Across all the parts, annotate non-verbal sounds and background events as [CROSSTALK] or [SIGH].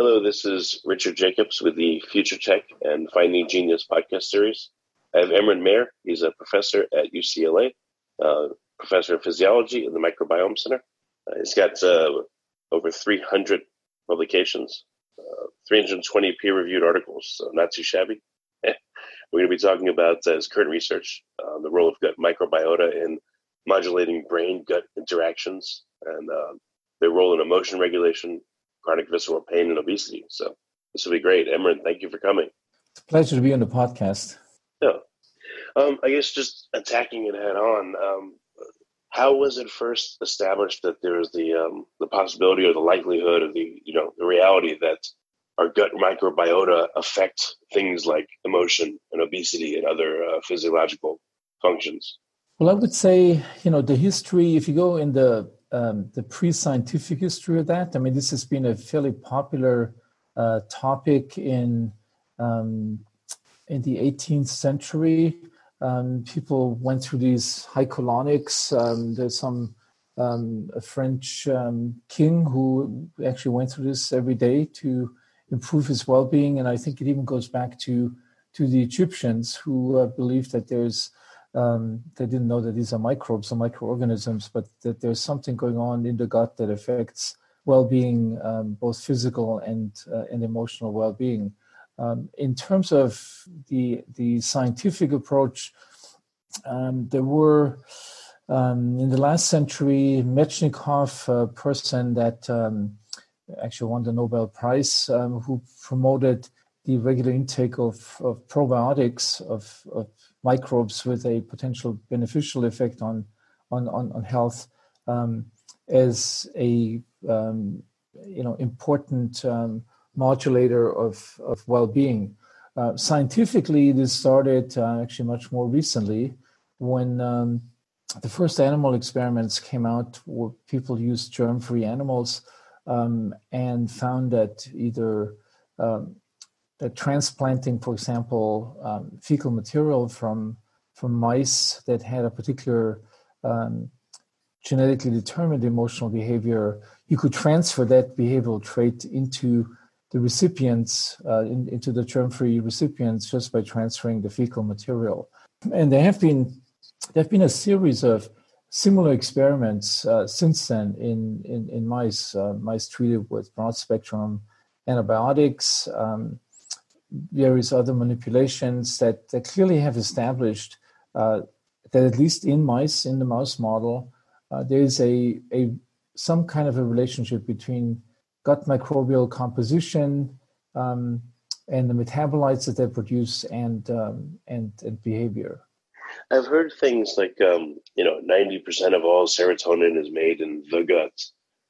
Hello, this is Richard Jacobs with the Future Tech and Finding Genius podcast series. I have Emeran Mayer. He's a professor at UCLA, uh, professor of physiology in the Microbiome Center. Uh, he's got uh, over 300 publications, uh, 320 peer reviewed articles, so not too shabby. [LAUGHS] We're going to be talking about uh, his current research on the role of gut microbiota in modulating brain gut interactions and uh, their role in emotion regulation, chronic visceral pain, and obesity. So this will be great. Emeran, thank you for coming. It's a pleasure to be on the podcast. Yeah. Um, I guess just attacking it head on. Um, how was it first established that there is the um, the possibility or the likelihood of the you know the reality that our gut microbiota affect things like emotion and obesity and other uh, physiological functions? Well, I would say you know the history. If you go in the um, the pre-scientific history of that, I mean, this has been a fairly popular uh, topic in um, in the 18th century. Um, people went through these high colonics. Um, there's some um, a French um, king who actually went through this every day to improve his well-being, and I think it even goes back to to the Egyptians who uh, believed that there's um, they didn't know that these are microbes or microorganisms, but that there's something going on in the gut that affects well-being, um, both physical and uh, and emotional well-being. Um, in terms of the the scientific approach, um, there were um, in the last century Metchnikoff, a person that um, actually won the Nobel Prize, who promoted the regular intake of, of probiotics of, of, microbes with a potential beneficial effect on on on, on health um, as a you know important modulator of, of well-being. Uh, scientifically, this started uh, actually much more recently when um, the first animal experiments came out where people used germ-free animals um, and found that either um, that transplanting, for example, um, fecal material from from mice that had a particular um, genetically determined emotional behavior, you could transfer that behavioral trait into the recipients uh, in, into the germ-free recipients just by transferring the fecal material. And there have been there have been a series of similar experiments uh, since then in in, in mice uh, mice treated with broad spectrum antibiotics, um, various other manipulations that, clearly have established uh, that at least in mice in the mouse model uh, there is a a some kind of a relationship between gut microbial composition um, and the metabolites that they produce and um, and, and behavior. I've heard things like um, you know ninety percent of all serotonin is made in the gut.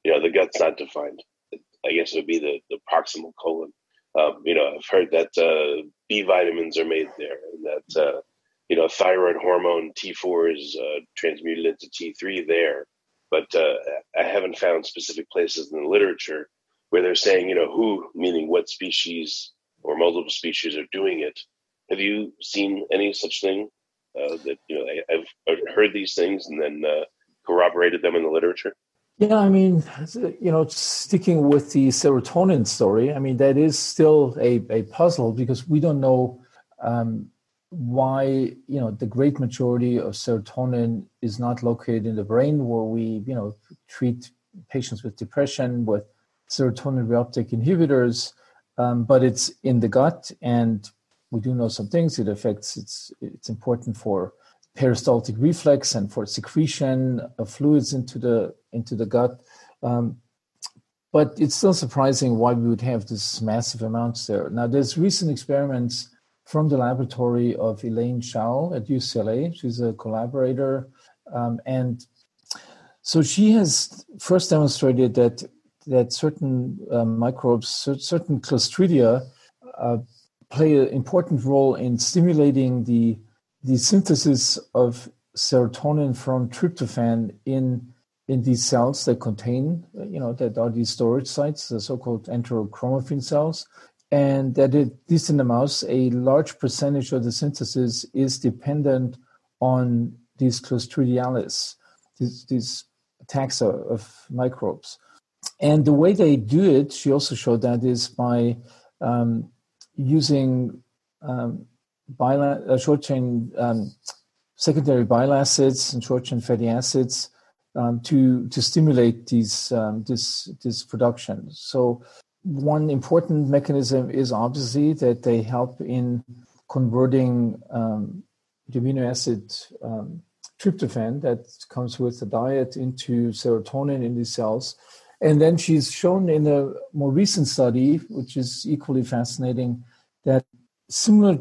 You know the gut's not defined. I guess it would be the, the proximal colon. Um, you know I've heard that uh, B vitamins are made there, and that uh, you know thyroid hormone T four is uh, transmuted into T three there. But uh, I haven't found specific places in the literature where they're saying, you know, who, meaning what species or multiple species are doing it. Have you seen any such thing uh, that you know I, have heard these things and then uh, corroborated them in the literature? Yeah, I mean, you know, sticking with the serotonin story, I mean, that is still a, a puzzle because we don't know um, why, you know, the great majority of serotonin is not located in the brain where we, you know, treat patients with depression with serotonin reuptake inhibitors, um, but it's in the gut and we do know some things. It affects, it's, it's important for peristaltic reflex and for secretion of fluids into the into the gut. Um, but it's still surprising why we would have this massive amounts there. Now, there's recent experiments from the laboratory of Elaine Hsiao at UCLA. She's a collaborator, um, and so she has first demonstrated that that certain um, microbes, certain Clostridia, uh, play an important role in stimulating the the synthesis of serotonin from tryptophan in in these cells that contain, you know, that are these storage sites, the so-called enterochromaffin cells, and that at least in the mouse, a large percentage of the synthesis is dependent on these Clostridiales, these, these taxa of microbes. And the way they do it, she also showed that is by um, using um, bila- uh, short chain um, secondary bile acids and short chain fatty acids um, to to stimulate these um, this this production. So one important mechanism is obviously that they help in converting um, the amino acid um, tryptophan that comes with the diet into serotonin in these cells. And then she's shown in a more recent study, which is equally fascinating, that similar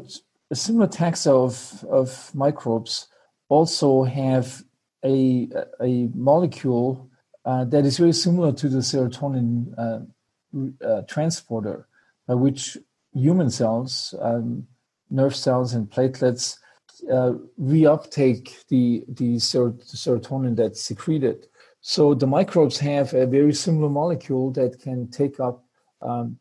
similar taxa of, of microbes also have a, a molecule uh, that is very similar to the serotonin uh, uh, transporter, by which human cells, um, nerve cells, and platelets uh, reuptake the, the, the serotonin that's secreted. So the microbes have a very similar molecule that can take up um,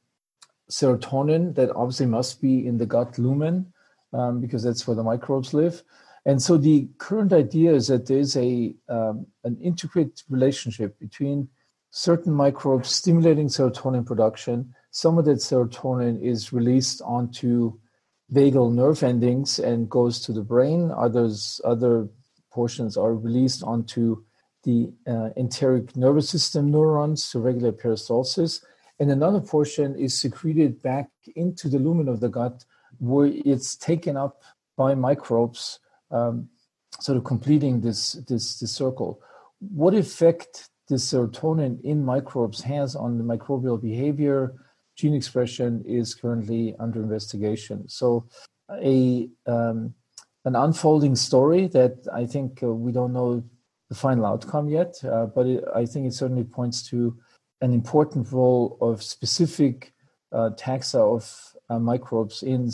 serotonin that obviously must be in the gut lumen um, because that's where the microbes live. And so the current idea is that there's a um, an intricate relationship between certain microbes stimulating serotonin production. Some of that serotonin is released onto vagal nerve endings and goes to the brain. Others, other portions are released onto the uh, enteric nervous system neurons to regulate peristalsis. And another portion is secreted back into the lumen of the gut where it's taken up by microbes, um, sort of completing this, this, this circle. What effect this serotonin in microbes has on the microbial behavior, gene expression is currently under investigation. So, a um, an unfolding story that I think uh, we don't know the final outcome yet, uh, but it, I think it certainly points to an important role of specific uh, taxa of uh, microbes in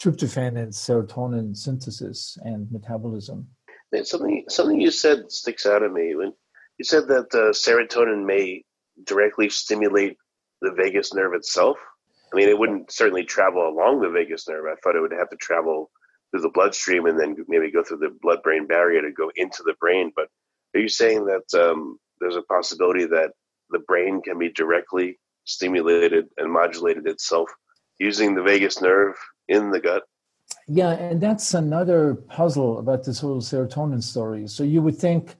tryptophan and serotonin synthesis and metabolism. Something something you said sticks out at me when you said that uh, serotonin may directly stimulate the vagus nerve itself. I mean, it wouldn't certainly travel along the vagus nerve. I thought it would have to travel through the bloodstream and then maybe go through the blood-brain barrier to go into the brain. But are you saying that um, there's a possibility that the brain can be directly stimulated and modulated itself using the vagus nerve in the gut. Yeah, and that's another puzzle about this whole serotonin story. So you would think,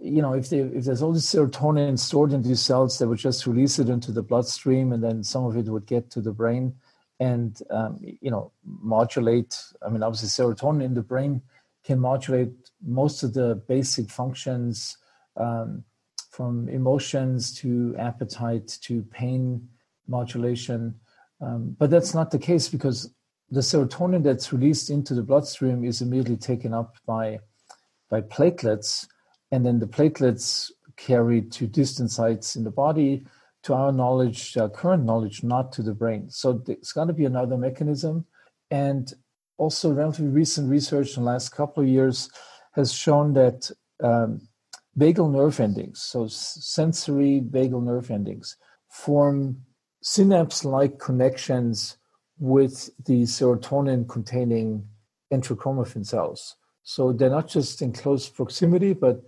you know, if, they, if there's all this serotonin stored in these cells, they would just release it into the bloodstream, and then some of it would get to the brain and um, you know modulate. I mean, obviously, serotonin in the brain can modulate most of the basic functions. Um, from emotions to appetite to pain modulation. Um, but that's not the case because the serotonin that's released into the bloodstream is immediately taken up by, by platelets, and then the platelets carry to distant sites in the body, to our knowledge, uh, current knowledge, not to the brain. So it's got to be another mechanism. And also, relatively recent research in the last couple of years has shown that um, vagal nerve endings, so sensory vagal nerve endings, form synapse like connections with the serotonin containing enterochromaffin cells. So they're not just in close proximity, but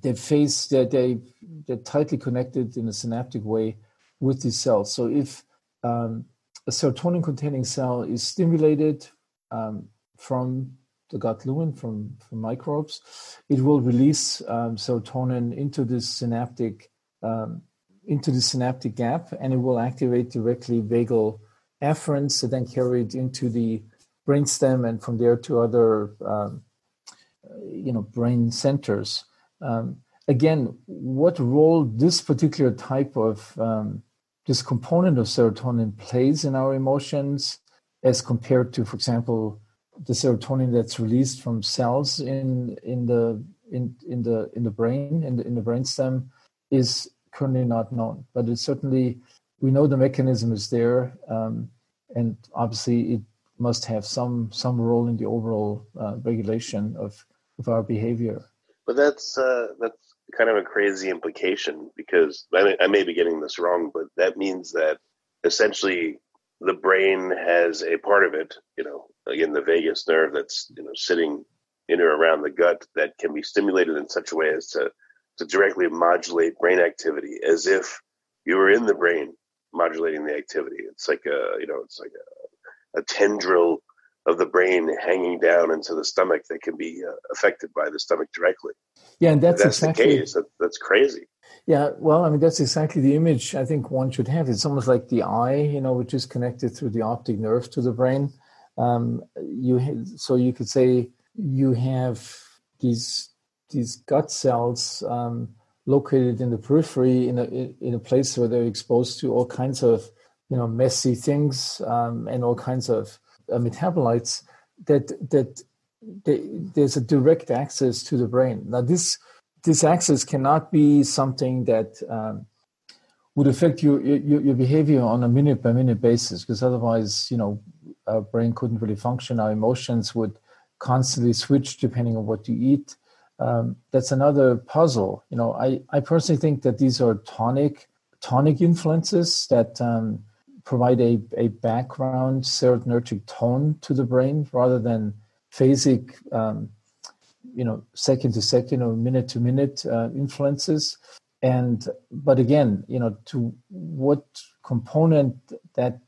they face they they they're tightly connected in a synaptic way with these cells. So if um, a serotonin containing cell is stimulated um, from the gut lumen from, from microbes, it will release um, serotonin into this synaptic um, into the synaptic gap, and it will activate directly vagal afferents and then carry it into the brainstem and from there to other um, you know brain centers. Um, again, what role this particular type of um, this component of serotonin plays in our emotions, as compared to, for example, the serotonin that's released from cells in in the in in the in the brain in the in the brainstem, is currently not known. But it's certainly we know the mechanism is there, um, and obviously it must have some some role in the overall uh, regulation of of our behavior. But that's uh, that's kind of a crazy implication because I may, I may be getting this wrong, but that means that essentially the brain has a part of it, you know, again the vagus nerve that's you know sitting in or around the gut that can be stimulated in such a way as to to directly modulate brain activity as if you were in the brain modulating the activity. It's like a you know it's like a, a tendril of the brain hanging down into the stomach that can be uh, affected by the stomach directly. Yeah, and that's, that's exactly, the case. That, that's crazy. Yeah, well, I mean, that's exactly the image I think one should have. It's almost like the eye, you know, which is connected through the optic nerve to the brain. Um, you so you could say you have these these gut cells um, located in the periphery in a in a place where they're exposed to all kinds of you know messy things um, and all kinds of uh, metabolites that that they, there's a direct access to the brain. Now this this access cannot be something that um, would affect your, your, your behavior on a minute by minute basis because otherwise you know our brain couldn't really function. Our emotions would constantly switch depending on what you eat. Um, that's another puzzle. You know, I, I personally think that these are tonic tonic influences that um, provide a, a background serotonergic tone to the brain rather than phasic, um, you know, second to second or minute to minute uh, influences. And but again, you know, to what component that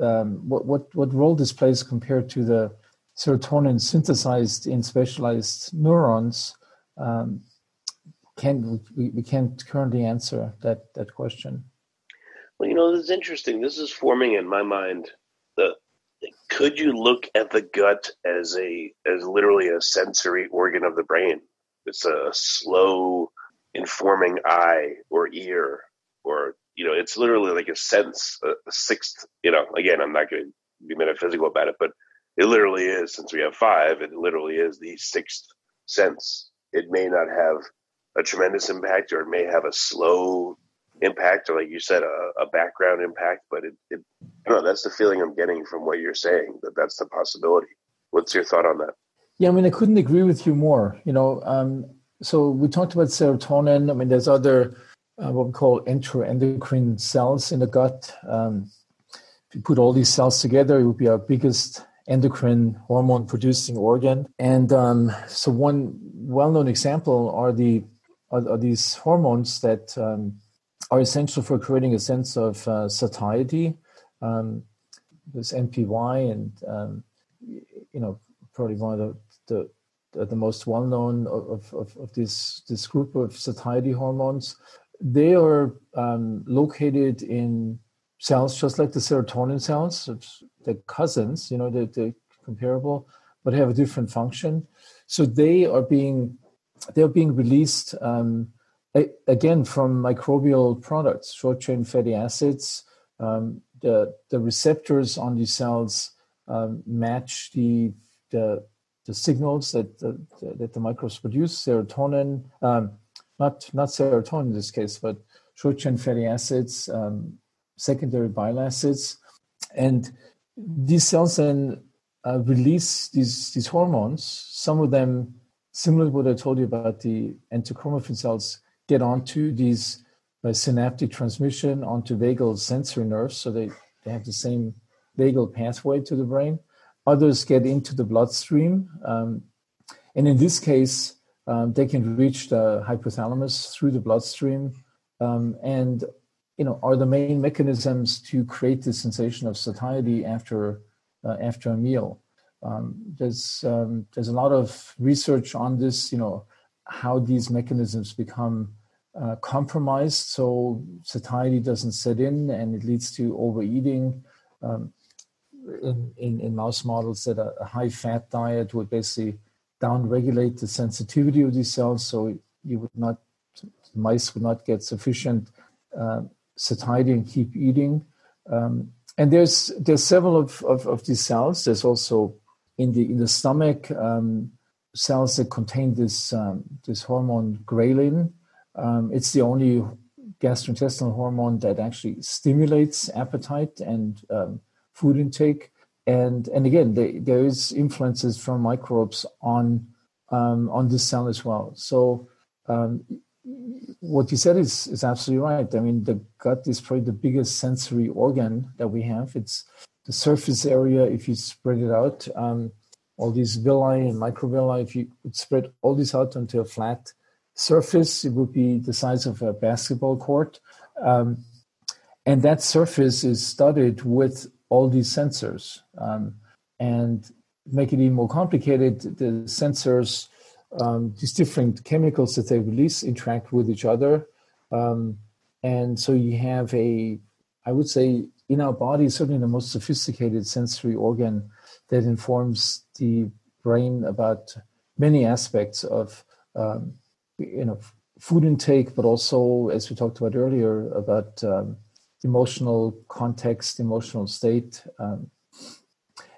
um, what what what role this plays compared to the serotonin synthesized in specialized neurons um, can we, we can't currently answer that that question. Well, you know, this is interesting. This is forming in my mind the could you look at the gut as a as literally a sensory organ of the brain? It's a slow informing eye or ear or you know, it's literally like a sense, a, sixth, you know, again, I'm not going to be metaphysical about it, but it literally is, since we have five, it literally is the sixth sense. It may not have a tremendous impact or it may have a slow impact or like you said a, a background impact but it, it know that's the feeling i'm getting from what you're saying that that's the possibility. What's your thought on that? Yeah i mean i couldn't agree with you more you know um, so we talked about serotonin. I mean there's other uh, what we call enteroendocrine cells in the gut. Um, if you put all these cells together it would be our biggest endocrine hormone producing organ. And um, so one well-known example are the are, are these hormones that um, are essential for creating a sense of uh, satiety. Um, there's NPY, and um, you know, probably one of the the, the most well known of, of, of this this group of satiety hormones. They are um, located in cells just like the serotonin cells. They're cousins, you know, they're, they're comparable, but have a different function. So they are being they're being released um, again from microbial products, short chain fatty acids. Um, the the receptors on these cells um, match the, the the signals that the, that the microbes produce. Serotonin, um, not not serotonin in this case, but short chain fatty acids, um, secondary bile acids, and these cells then uh, release these these hormones. Some of them, similar to what I told you about the enterochromaffin cells, get onto these by synaptic transmission onto vagal sensory nerves. So they, they have the same vagal pathway to the brain. Others get into the bloodstream. Um, and in this case, um, they can reach the hypothalamus through the bloodstream um, and you know are the main mechanisms to create the sensation of satiety after uh, after a meal. Um, there's um, there's a lot of research on this. You know how these mechanisms become uh, compromised, so satiety doesn't set in, and it leads to overeating. Um, in, in, in, mouse models, that a, a high-fat diet would basically downregulate the sensitivity of these cells, so you would not mice would not get sufficient uh, satiety and keep eating. Um, and there's there's several of, of, of, these cells. There's also in the in the stomach um, cells that contain this um, this hormone ghrelin. Um, it's the only gastrointestinal hormone that actually stimulates appetite and um, food intake. And and again, they, there is influences from microbes on um, on this cell as well. So um, what you said is, is absolutely right. I mean, the gut is probably the biggest sensory organ that we have. It's the surface area, if you spread it out, um, all these villi and microvilli, if you would spread all this out onto a flat surface, it would be the size of a basketball court. Um, and that surface is studied with all these sensors. Um, and make it even more complicated, the sensors um, these different chemicals that they release interact with each other. Um, and so you have a, I would say, in our body, certainly the most sophisticated sensory organ that informs the brain about many aspects of, um, you know, food intake, but also, as we talked about earlier, about um, emotional context, emotional state.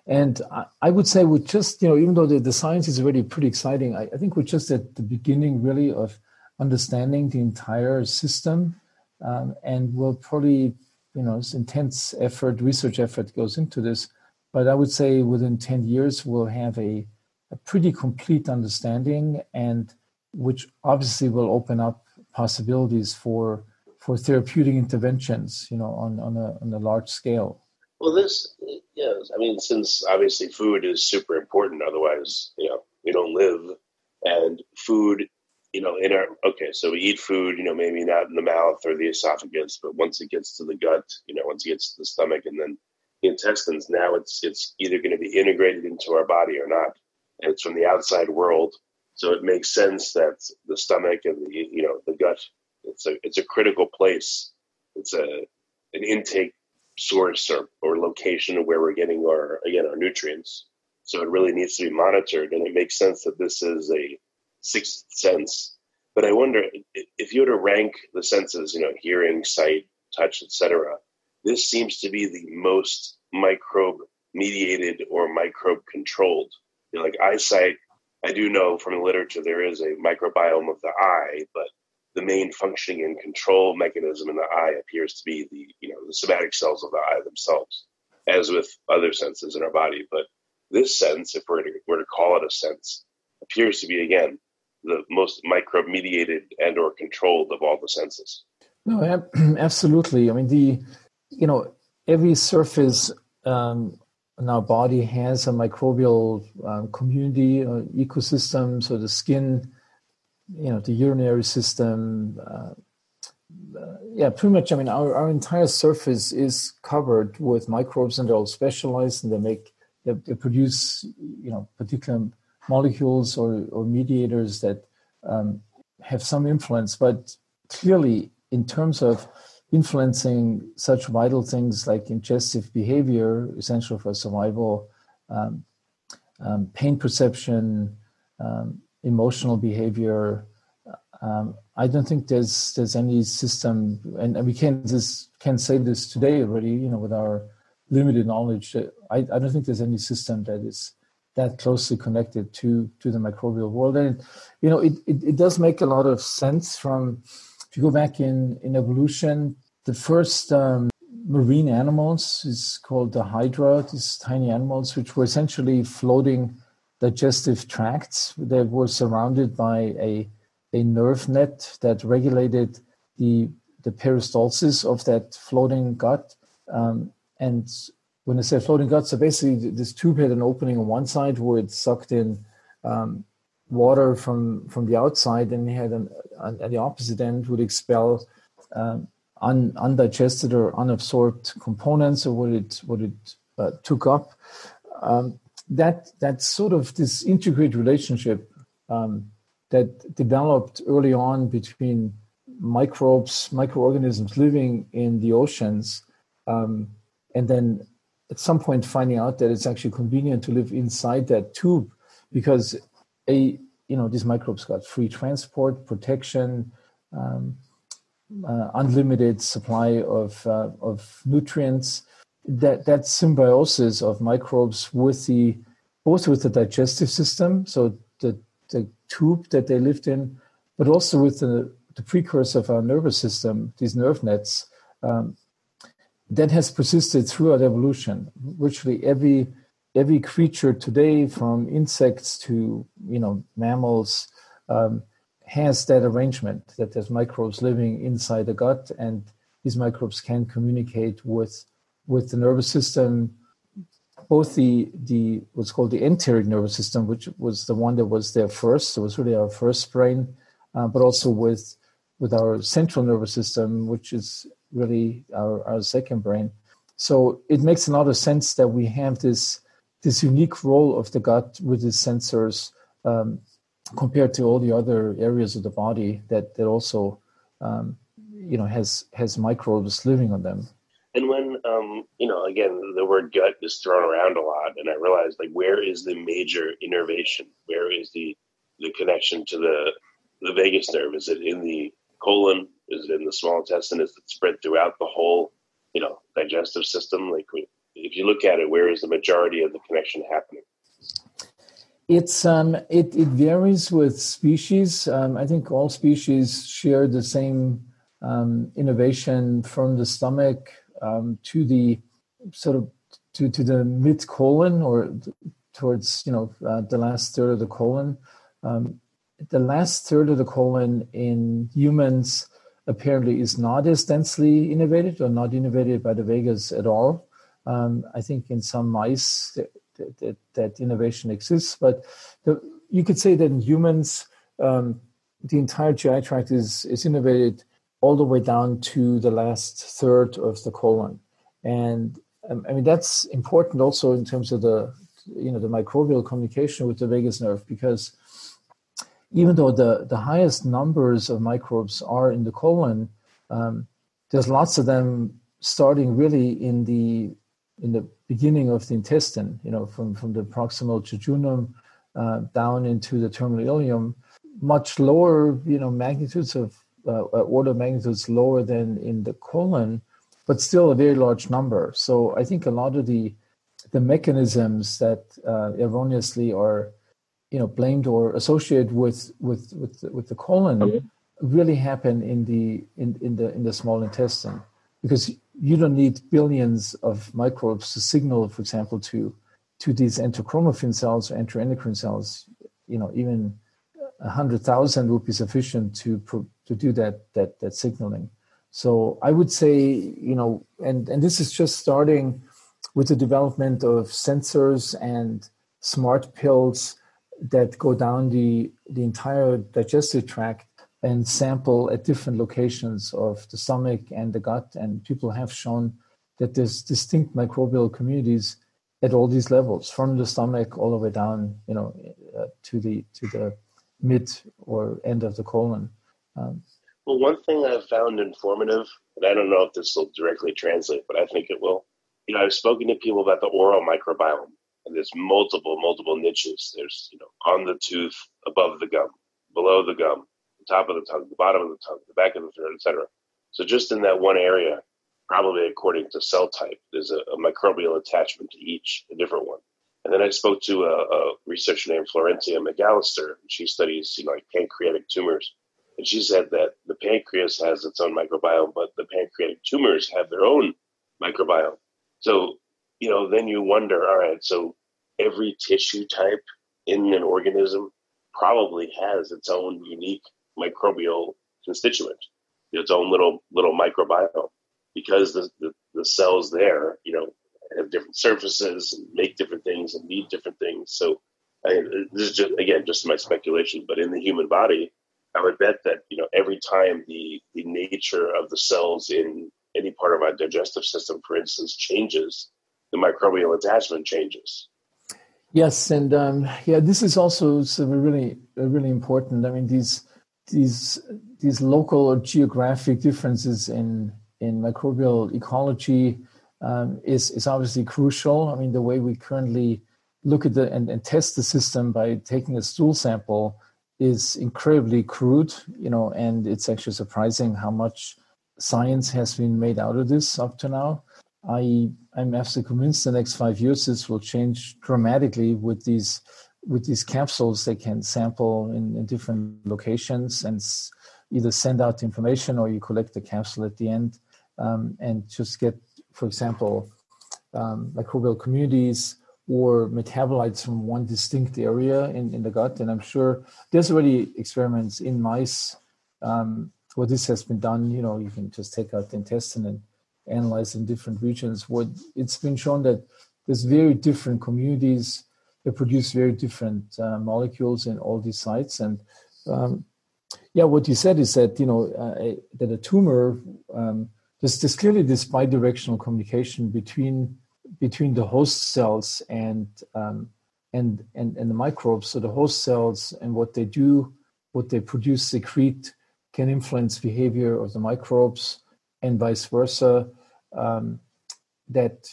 And I, I, would say we're just, you know, even though the, the science is already pretty exciting, I, I, think we're just at the beginning really of understanding the entire system. Um, and we'll probably, you know, intense effort, research effort goes into this. But I would say within 10 years, we'll have a, a pretty complete understanding and which obviously will open up possibilities for for therapeutic interventions, you know, on, on a on a large scale. Well, this, yeah, I mean, since obviously food is super important, otherwise, you know, we don't live. And food, you know, in our, okay, so we eat food, you know, maybe not in the mouth or the esophagus, but once it gets to the gut, you know, once it gets to the stomach and then the intestines, now it's, it's either going to be integrated into our body or not. And it's from the outside world. So it makes sense that the stomach and the, you know, the gut, it's a, it's a critical place. It's a, an intake source or, or location of where we're getting our again our nutrients. So it really needs to be monitored, and it makes sense that this is a sixth sense. But I wonder if you were to rank the senses, you know, hearing, sight, touch, etc. This seems to be the most microbe mediated or microbe controlled. You know, like eyesight, I do know from the literature there is a microbiome of the eye, but the main functioning and control mechanism in the eye appears to be the you know the somatic cells of the eye themselves, as with other senses in our body. But this sense, if we're to, were to call it a sense, appears to be again the most microbe mediated and or controlled of all the senses. No, [CLEARS THROAT] absolutely. I mean the you know every surface um, in our body has a microbial um, community, uh, ecosystem. So the skin you know the urinary system uh, uh, yeah pretty much i mean our, our entire surface is covered with microbes and they're all specialized and they make they, they produce you know particular molecules or, or mediators that um, have some influence. But clearly in terms of influencing such vital things like ingestive behavior essential for survival um, um, pain perception um, emotional behavior. Um, I don't think there's there's any system, and, and we can just can say this today already. You know, with our limited knowledge, I, I don't think there's any system that is that closely connected to to the microbial world. And you know, it, it, it does make a lot of sense from if you go back in in evolution, the first um, marine animals is called the hydra. These tiny animals, which were essentially floating digestive tracts that were surrounded by a, a nerve net that regulated the, the peristalsis of that floating gut. Um, and when I say floating gut, so basically this tube had an opening on one side where it sucked in um, water from from the outside, and it had an, at the opposite end would expel um, un, undigested or unabsorbed components or what it what it uh, took up. Um, that that sort of this integrated relationship um, that developed early on between microbes, microorganisms living in the oceans, um, and then at some point finding out that it's actually convenient to live inside that tube because a you know these microbes got free transport, protection, um, uh, unlimited supply of uh, of nutrients. That that symbiosis of microbes with the both with the digestive system, so the the tube that they lived in, but also with the, the precursor of our nervous system, these nerve nets, um, that has persisted throughout evolution. Virtually every every creature today, from insects to you know mammals, um, has that arrangement that there's microbes living inside the gut, and these microbes can communicate with with the nervous system, both the the what's called the enteric nervous system, which was the one that was there first, it was really our first brain, uh, but also with with our central nervous system, which is really our, our second brain. So it makes a lot of sense that we have this this unique role of the gut with its sensors um, compared to all the other areas of the body that that also um, you know has has microbes living on them. Um, you know, again, the word gut is thrown around a lot, and I realized like, where is the major innervation? Where is the the connection to the the vagus nerve? Is it in the colon? Is it in the small intestine? Is it spread throughout the whole, you know, digestive system? Like, if you look at it, where is the majority of the connection happening? It's um, it it varies with species. Um, I think all species share the same um, innervation from the stomach um, to the sort of to to the mid colon or towards you know uh, the last third of the colon. Um, the last third of the colon in humans apparently is not as densely innervated or not innervated by the vagus at all. Um, I think in some mice that, that, that innervation exists, but the, you could say that in humans, um, the entire GI tract is, is innervated all the way down to the last third of the colon. And um, I mean, that's important also in terms of the, you know, the microbial communication with the vagus nerve because even though the, the highest numbers of microbes are in the colon, um, there's lots of them starting really in the in the beginning of the intestine, you know, from, from the proximal jejunum uh, down into the terminal ileum, much lower, you know, magnitudes of uh, uh, order of magnitudes lower than in the colon, but still a very large number. So I think a lot of the the mechanisms that uh, erroneously are you know blamed or associated with with with with the colon mm-hmm. really happen in the in, in the in the small intestine because you don't need billions of microbes to signal for example to to these enterochromaffin cells or enteroendocrine cells you know even a hundred thousand would be sufficient to to do that that that signaling so i would say you know and and this is just starting with the development of sensors and smart pills that go down the, the entire digestive tract and sample at different locations of the stomach and the gut. And people have shown that there's distinct microbial communities at all these levels, from the stomach all the way down, you know, uh, to the to the mid or end of the colon. Um, well, one thing I've found informative, and I don't know if this will directly translate, but I think it will. You know, I've spoken to people about the oral microbiome, and there's multiple, multiple niches. There's, you know, on the tooth, above the gum, below the gum, the top of the tongue, the bottom of the tongue, the back of the throat, etc. So just in that one area, probably according to cell type, there's a, a, microbial attachment to each, a different one. And then I spoke to a, a researcher named Florencia McAllister. And she studies, you know, like pancreatic tumors. And she said that the pancreas has its own microbiome, but the pancreatic tumors have their own microbiome. So you know, then you wonder, all right, so every tissue type in an organism probably has its own unique microbial constituent, its own little little microbiome, because the, the, the cells there, you know, have different surfaces and make different things and need different things. So I, this is just again just my speculation, but in the human body, I would bet that you know every time the the nature of the cells in any part of our digestive system, for instance, changes, the microbial attachment changes. Yes, and um, yeah, this is also really really important. I mean, these these these local or geographic differences in in microbial ecology um, is is obviously crucial. I mean, the way we currently look at the and, and test the system by taking a stool sample is incredibly crude, you know, and it's actually surprising how much science has been made out of this up to now. I I'm absolutely convinced the next five years this will change dramatically with these with these capsules. They can sample in, in different locations and either send out information or you collect the capsule at the end um, and just get, for example, um, microbial communities or metabolites from one distinct area in, in the gut. And I'm sure there's already experiments in mice um, where this has been done. You know, you can just take out the intestine and analyze in different regions. What it's been shown that there's very different communities that produce very different uh, molecules in all these sites. And um, yeah, what you said is that you know uh, that a tumor um, there's, there's clearly this bidirectional communication between between the host cells and um, and, and and the microbes. So the host cells and what they do, what they produce, secrete, can influence behavior of the microbes, and vice versa. Um, that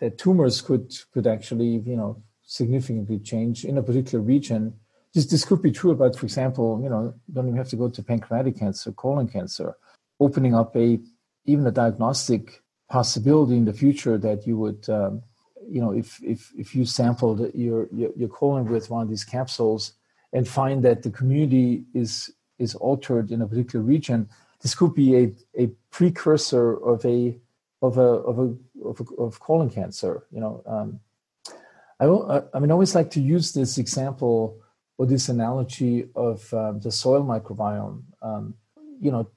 that tumors could could actually you know significantly change in a particular region. This this could be true about, for example, you know, don't even have to go to pancreatic cancer, colon cancer, opening up a even a diagnostic possibility in the future that you would, um, you know, if if if you sampled your, your your colon with one of these capsules and find that the community is is altered in a particular region, this could be a, a precursor of a of a of a of, a, of colon cancer. You know, um, I I mean, I always like to use this example or this analogy of um, the soil microbiome. Um, you know,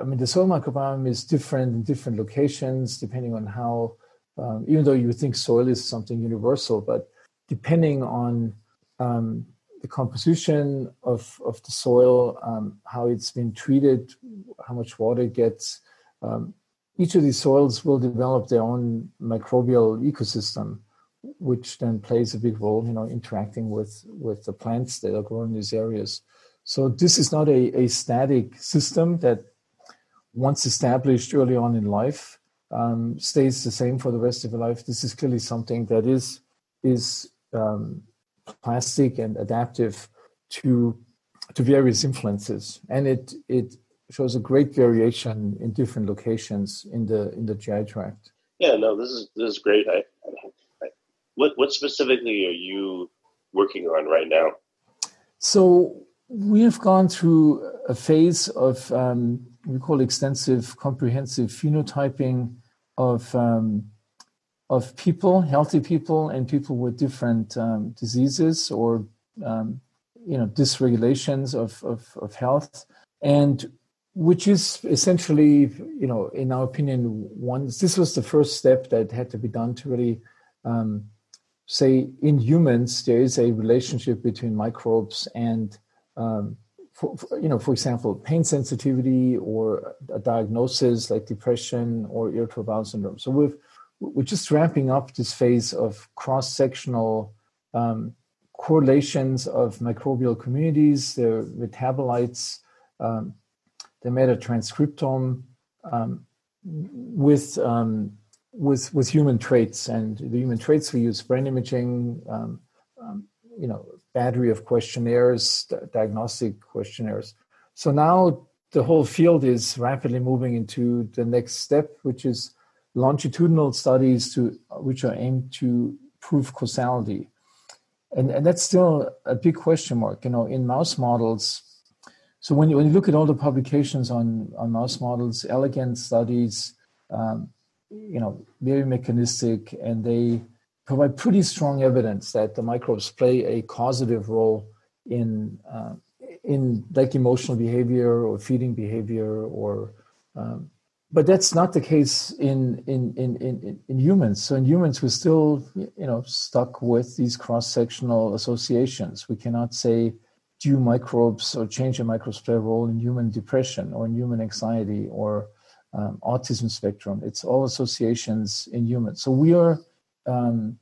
I mean, the soil microbiome is different in different locations depending on how, um, even though you think soil is something universal, but depending on um, the composition of, of the soil, um, how it's been treated, how much water it gets, um, each of these soils will develop their own microbial ecosystem, which then plays a big role, you know, interacting with, with the plants that are grown in these areas. So this is not a, a static system that once established early on in life um, stays the same for the rest of your life. This is clearly something that is is um, plastic and adaptive to to various influences, and it it shows a great variation in different locations in the in the GI tract. Yeah, no, this is this is great. I, I, what what specifically are you working on right now? So we have gone through a phase of um, we call extensive comprehensive phenotyping of um, of people, healthy people, and people with different um, diseases or um, you know dysregulations of, of, of health, and which is essentially you know in our opinion one this was the first step that had to be done to really um, say in humans there is a relationship between microbes and um, for, for, you know, for example, pain sensitivity or a diagnosis like depression or irritable bowel syndrome. So we've we're just ramping up this phase of cross-sectional um, correlations of microbial communities, their metabolites, um, the metatranscriptome, um, with um, with with human traits and the human traits we use brain imaging, um, um, you know, battery of questionnaires, diagnostic questionnaires. So now the whole field is rapidly moving into the next step, which is longitudinal studies to which are aimed to prove causality. And, and that's still a big question mark. You know, in mouse models, so when you, when you look at all the publications on, on mouse models, elegant studies, um, you know, very mechanistic, and they provide pretty strong evidence that the microbes play a causative role in uh, in like emotional behavior or feeding behavior or um, but that's not the case in, in, in, in, in humans. So in humans, we're still, you know, stuck with these cross-sectional associations. We cannot say do microbes or change in microbes play a role in human depression or in human anxiety or um, autism spectrum. It's all associations in humans. So we are um,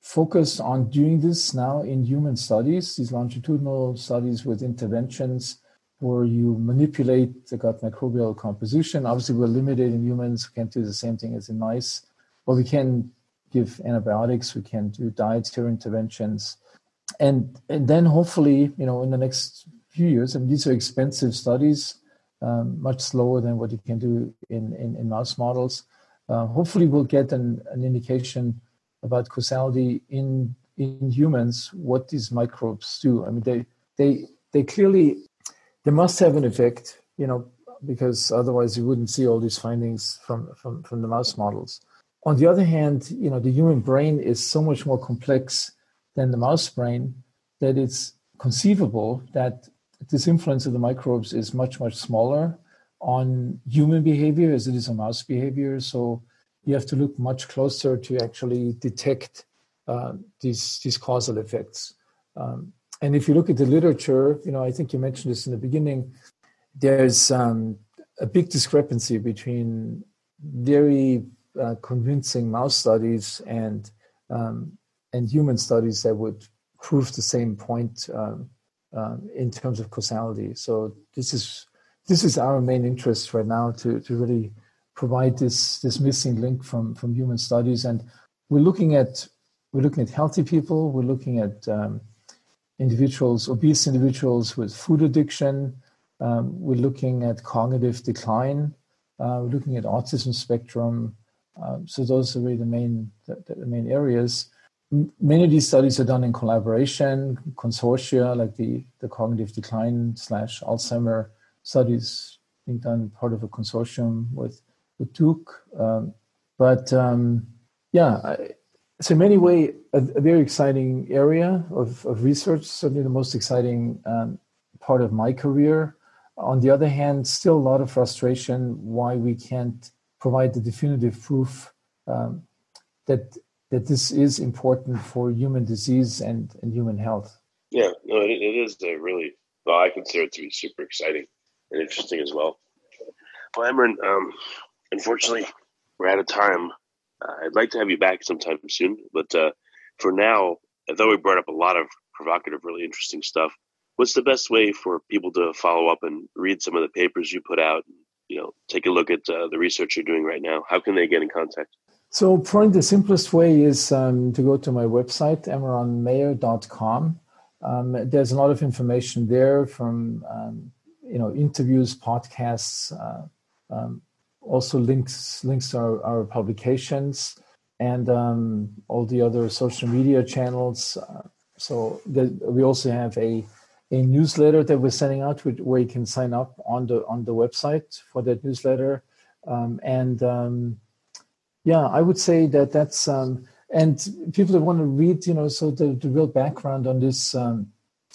focused on doing this now in human studies, these longitudinal studies with interventions where you manipulate the gut microbial composition. Obviously, we're limited in humans. We can't do the same thing as in mice, but we can give antibiotics. We can do dietary interventions, and and then hopefully, you know, in the next few years, and these are expensive studies, um, much slower than what you can do in in, in mouse models. Uh, hopefully, we'll get an, an indication about causality in in humans what these microbes do. I mean, they they they clearly they must have an effect, you know, because otherwise you wouldn't see all these findings from, from, from the mouse models. On the other hand, you know, the human brain is so much more complex than the mouse brain that it's conceivable that this influence of the microbes is much, much smaller on human behavior as it is on mouse behavior. So you have to look much closer to actually detect uh, these, these causal effects. Um, and if you look at the literature, you know, I think you mentioned this in the beginning, there's um, a big discrepancy between very uh, convincing mouse studies and um, and human studies that would prove the same point um, um, in terms of causality. So this is this is our main interest right now to to really provide this this missing link from from human studies, and we're looking at we're looking at healthy people, we're looking at um, individuals, obese individuals with food addiction. Um, we're looking at cognitive decline. Uh, we're looking at autism spectrum. Um, so those are really the main the, the main areas. Many of these studies are done in collaboration, consortia like the the cognitive decline slash Alzheimer studies being done part of a consortium with with Duke. Um, but um, yeah, I, so in many ways, a, a, very exciting area of, of research, certainly the most exciting um, part of my career. On the other hand, still a lot of frustration why we can't provide the definitive proof um, that that this is important for human disease and, and human health. Yeah, no, it, it is a really well. I consider it to be super exciting and interesting as well. Well, Emeran, um, unfortunately, we're out of time. Uh, I'd like to have you back sometime soon, but uh, for now, although we brought up a lot of provocative, really interesting stuff, what's the best way for people to follow up and read some of the papers you put out? You know, take a look at uh, the research you're doing right now. How can they get in contact? So, probably the simplest way is um, to go to my website, emeranmayer.com. Um, there's a lot of information there from um, you know interviews, podcasts, uh, um, also links links to our, our publications and um, all the other social media channels. Uh, so the, we also have a a newsletter that we're sending out where you can sign up on the on the website for that newsletter. Um, and um, yeah, I would say that that's um, and people that want to read, you know, so the, the real background on this um,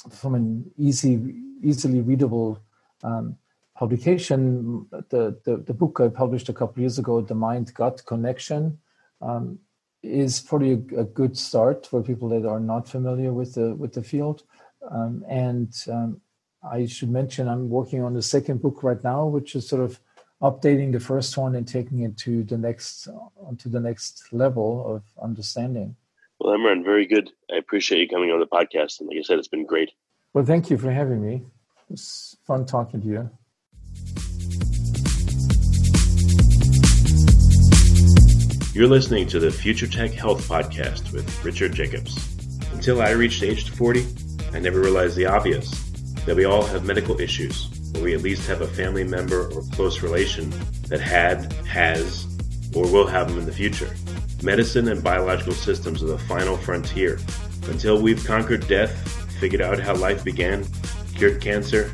from an easy, easily readable um, publication, the, the, the, book I published a couple years ago, The Mind Gut Connection, um, is probably a, a, good start for people that are not familiar with the with the field. Um, and um, I should mention I'm working on the second book right now, which is sort of updating the first one and taking it to the next onto the next level of understanding. Well, Emeran, very good. I appreciate you coming on the podcast, and like I said, it's been great. Well, thank you for having me. It's fun talking to you. You're listening to the Future Tech Health Podcast with Richard Jacobs. Until I reached age 40, I never realized the obvious that we all have medical issues, or we at least have a family member or close relation that had, has, or will have them in the future. Medicine and biological systems are the final frontier. Until we've conquered death, figured out how life began, cured cancer,